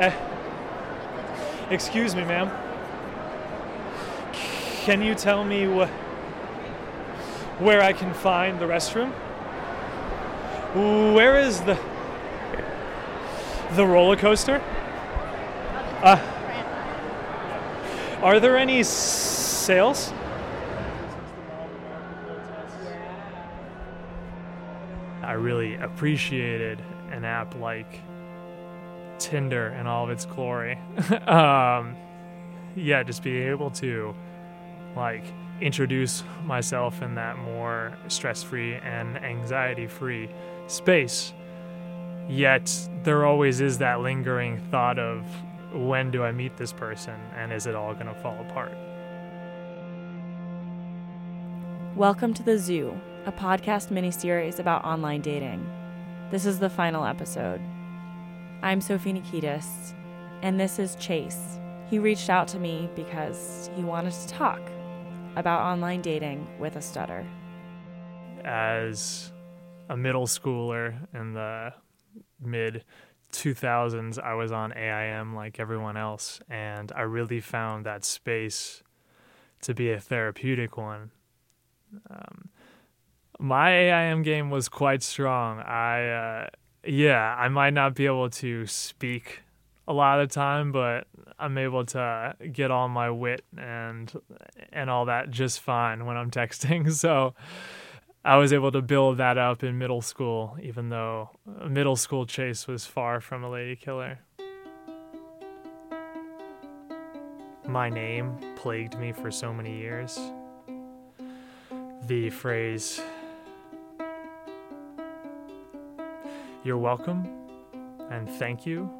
Uh, excuse me, ma'am. Can you tell me wh- where I can find the restroom? Where is the the roller coaster? Uh, are there any sales? I really appreciated an app like Tinder in all of its glory. um, yeah, just being able to like introduce myself in that more stress-free and anxiety-free space. Yet there always is that lingering thought of when do I meet this person and is it all going to fall apart? Welcome to The Zoo, a podcast miniseries about online dating. This is the final episode. I'm Sophie Nikitas, and this is Chase. He reached out to me because he wanted to talk about online dating with a stutter. As a middle schooler in the mid 2000s, I was on AIM like everyone else, and I really found that space to be a therapeutic one. Um, my AIM game was quite strong. I, uh, yeah, I might not be able to speak a lot of the time, but I'm able to get all my wit and and all that just fine when I'm texting. So I was able to build that up in middle school, even though middle school Chase was far from a lady killer. My name plagued me for so many years. The phrase, you're welcome and thank you,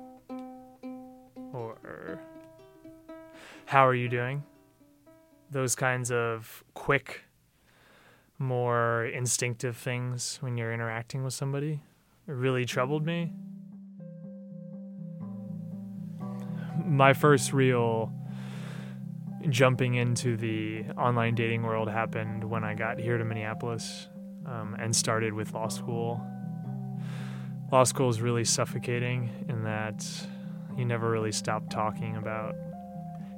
or how are you doing? Those kinds of quick, more instinctive things when you're interacting with somebody really troubled me. My first real jumping into the online dating world happened when I got here to Minneapolis um, and started with law school. Law school is really suffocating in that you never really stop talking about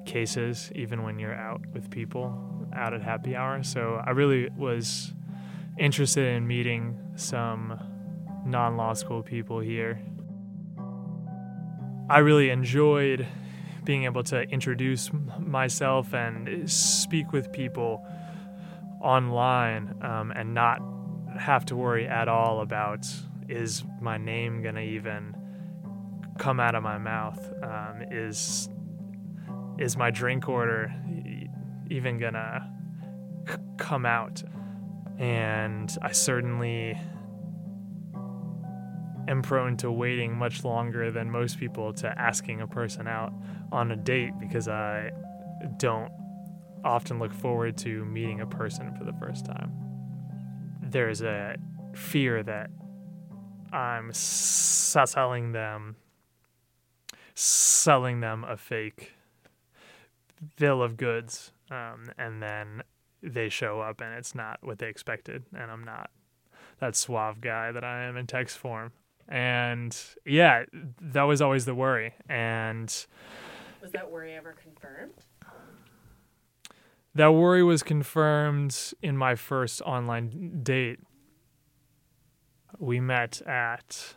cases, even when you're out with people out at happy hour. So I really was interested in meeting some non law school people here. I really enjoyed being able to introduce myself and speak with people online um, and not have to worry at all about is my name to even come out of my mouth? Um, is is my drink order even gonna c- come out? And I certainly am prone to waiting much longer than most people to asking a person out on a date because I don't often look forward to meeting a person for the first time. There's a fear that I'm selling them selling them a fake bill of goods um, and then they show up and it's not what they expected and i'm not that suave guy that i am in text form and yeah that was always the worry and Was that worry ever confirmed? that worry was confirmed in my first online date we met at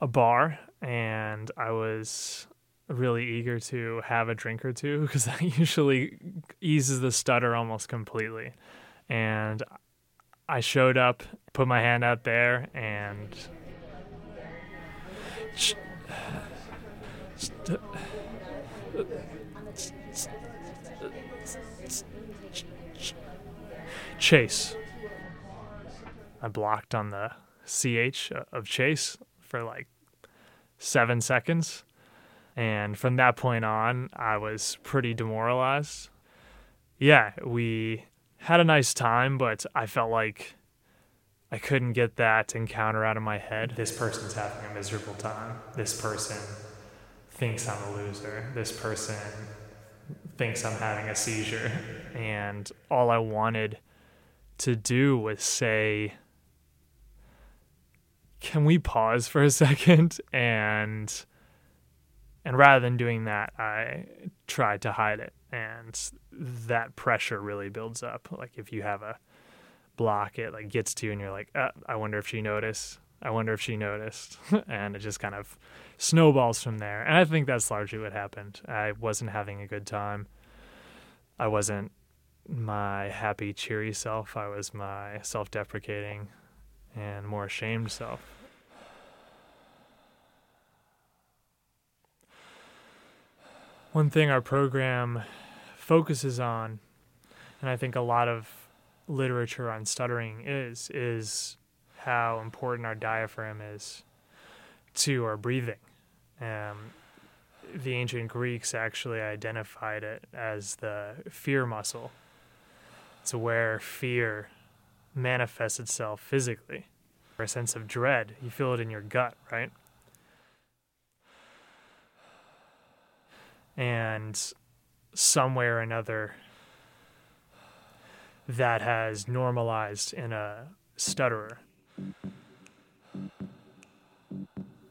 a bar and I was really eager to have a drink or two because that usually eases the stutter almost completely. And I showed up, put my hand out there, and Chase. I blocked on the CH of Chase for like seven seconds. And from that point on, I was pretty demoralized. Yeah, we had a nice time, but I felt like I couldn't get that encounter out of my head. This person's having a miserable time. This person thinks I'm a loser. This person thinks I'm having a seizure. And all I wanted to do was say, can we pause for a second and And rather than doing that, I tried to hide it. And that pressure really builds up. Like if you have a block, it like gets to you and you're like, uh, I wonder if she noticed. I wonder if she noticed. and it just kind of snowballs from there. And I think that's largely what happened. I wasn't having a good time. I wasn't my happy, cheery self. I was my self deprecating and more ashamed self. One thing our program focuses on, and I think a lot of literature on stuttering is, is how important our diaphragm is to our breathing. Um, the ancient Greeks actually identified it as the fear muscle. It's where fear manifests itself physically. Or a sense of dread, you feel it in your gut, right? And somewhere or another, that has normalized in a stutterer.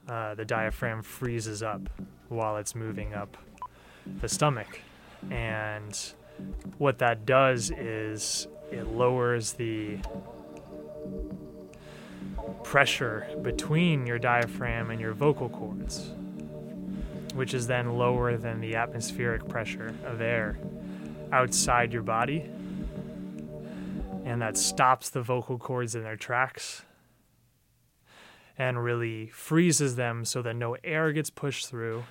Uh, the diaphragm freezes up while it's moving up the stomach. And what that does is it lowers the pressure between your diaphragm and your vocal cords, which is then lower than the atmospheric pressure of air outside your body. And that stops the vocal cords in their tracks and really freezes them so that no air gets pushed through.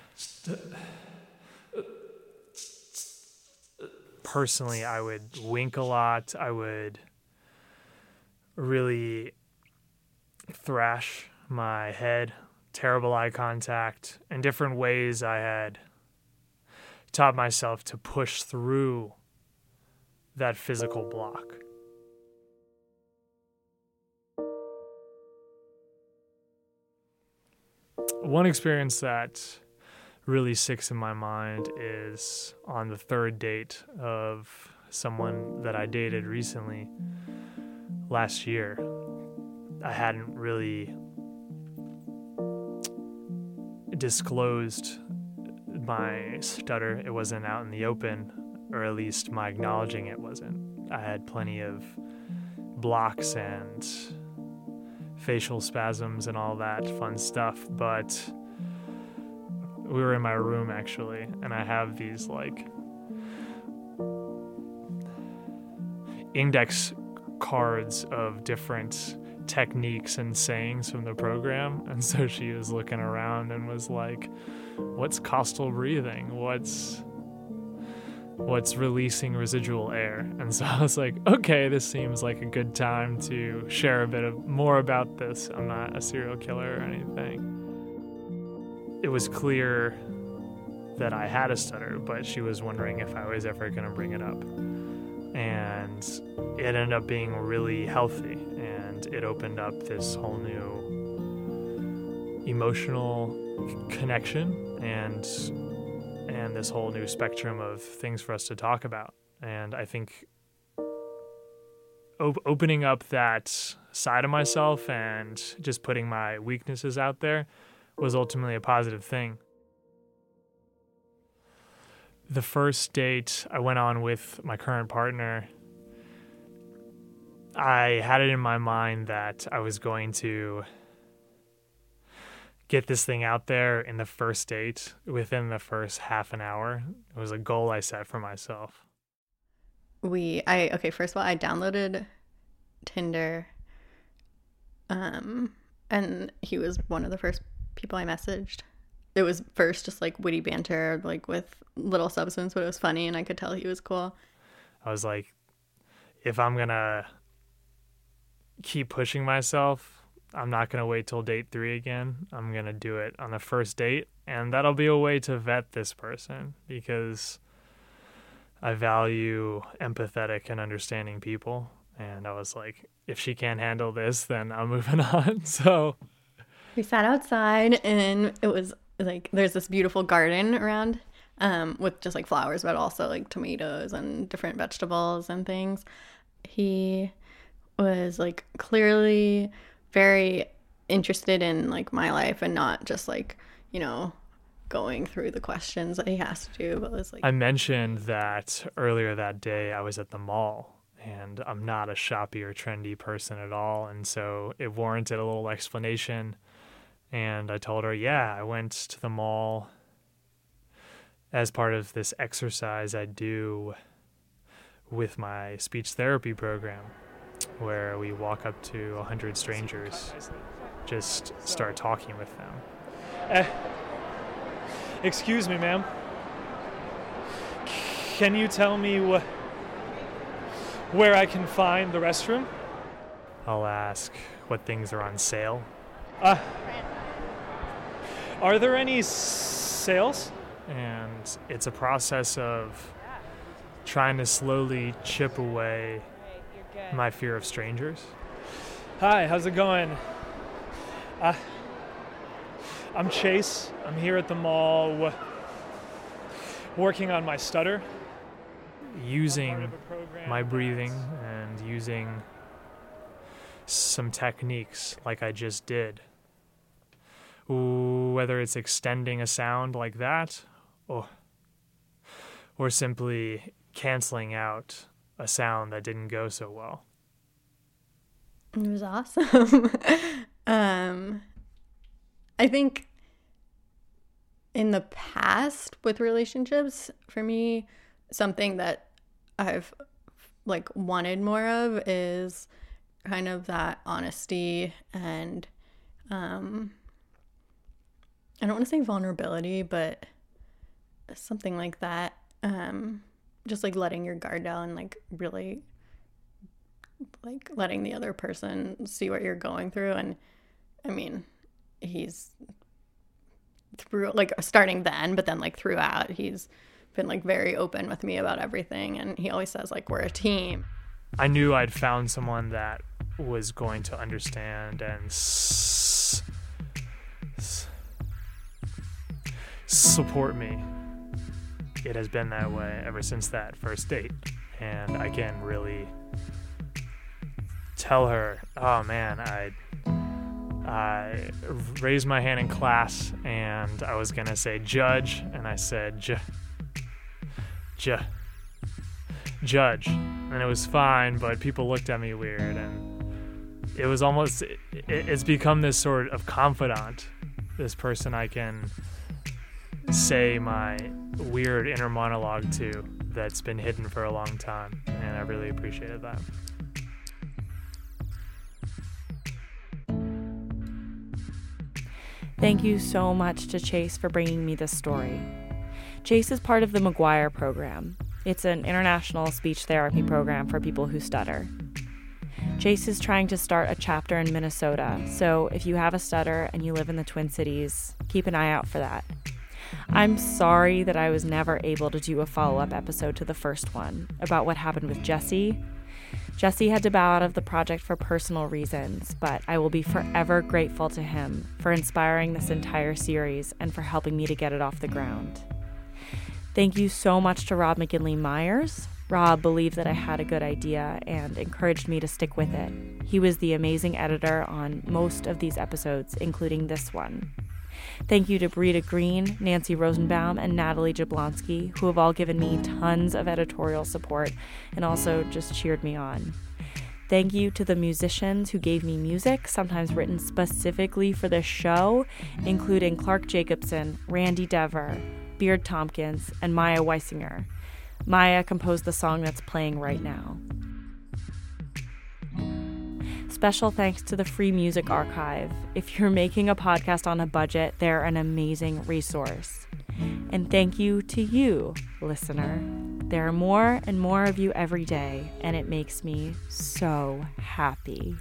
Personally, I would wink a lot. I would really thrash my head, terrible eye contact, and different ways I had taught myself to push through that physical block. One experience that really sticks in my mind is on the third date of someone that I dated recently last year. I hadn't really disclosed my stutter. It wasn't out in the open, or at least my acknowledging it wasn't. I had plenty of blocks and facial spasms and all that fun stuff, but we were in my room actually, and I have these like index cards of different techniques and sayings from the program. And so she was looking around and was like, What's costal breathing? What's what's releasing residual air. And so I was like, okay, this seems like a good time to share a bit of more about this. I'm not a serial killer or anything. It was clear that I had a stutter, but she was wondering if I was ever going to bring it up. And it ended up being really healthy and it opened up this whole new emotional connection and and this whole new spectrum of things for us to talk about. And I think op- opening up that side of myself and just putting my weaknesses out there was ultimately a positive thing. The first date I went on with my current partner, I had it in my mind that I was going to get this thing out there in the first date within the first half an hour. It was a goal I set for myself. We I okay, first of all, I downloaded Tinder um and he was one of the first people I messaged. It was first just like witty banter like with little substance, but it was funny and I could tell he was cool. I was like if I'm going to keep pushing myself I'm not going to wait till date three again. I'm going to do it on the first date. And that'll be a way to vet this person because I value empathetic and understanding people. And I was like, if she can't handle this, then I'm moving on. So we sat outside and it was like there's this beautiful garden around um, with just like flowers, but also like tomatoes and different vegetables and things. He was like clearly very interested in like my life and not just like you know going through the questions that he has to do. But it's like I mentioned that earlier that day I was at the mall and I'm not a shoppy or trendy person at all. And so it warranted a little explanation. And I told her, yeah, I went to the mall as part of this exercise I do with my speech therapy program, where we walk up to 100 strangers, just start talking with them. Uh, excuse me, ma'am. Can you tell me wh- where I can find the restroom? I'll ask what things are on sale. Uh, are there any sales? And it's a process of trying to slowly chip away my fear of strangers. Hi, how's it going? Uh, I'm Chase. I'm here at the mall w- working on my stutter. Using my breathing and using some techniques like I just did. Ooh, Whether it's extending a sound like that or, or simply canceling out a sound that didn't go so well. It was awesome. um, I think in the past with relationships, for me, something that I've like wanted more of is kind of that honesty and um I don't want to say vulnerability, but something like that. Um just like letting your guard down, like really like letting the other person see what you're going through. And i mean he's through like starting then but then like throughout he's been like very open with me about everything. And he always says like we're a team. I knew I'd found someone that was going to understand and s- s- support me. It has been that way ever since that first date, and I can really tell her, "Oh man, I I raised my hand in class and I was gonna say judge, and I said j j judge, and it was fine, but people looked at me weird, and it was almost it, it's become this sort of confidant, this person I can say my weird inner monologue to that's been hidden for a long time, and I really appreciated that. Thank you so much to Chase for bringing me this story. Chase is part of the McGuire program. It's an international speech therapy program for people who stutter. Chase is trying to start a chapter in Minnesota, so if you have a stutter and you live in the Twin Cities, keep an eye out for that. I'm sorry that I was never able to do a follow up episode to the first one about what happened with Jesse. Jesse had to bow out of the project for personal reasons, but I will be forever grateful to him for inspiring this entire series and for helping me to get it off the ground. Thank you so much to Rob McGinley Myers. Rob believed that I had a good idea and encouraged me to stick with it. He was the amazing editor on most of these episodes, including this one. Thank you to Britta Greene, Nancy Rosenbaum, and Natalie Jablonski, who have all given me tons of editorial support and also just cheered me on. Thank you to the musicians who gave me music, sometimes written specifically for this show, including Clark Jacobson, Randy Dever, Beard Tompkins, and Maya Weisinger. Maya composed the song that's playing right now. Special thanks to the Free Music Archive. If you're making a podcast on a budget, they're an amazing resource. And thank you to you, listener. There are more and more of you every day, and it makes me so happy.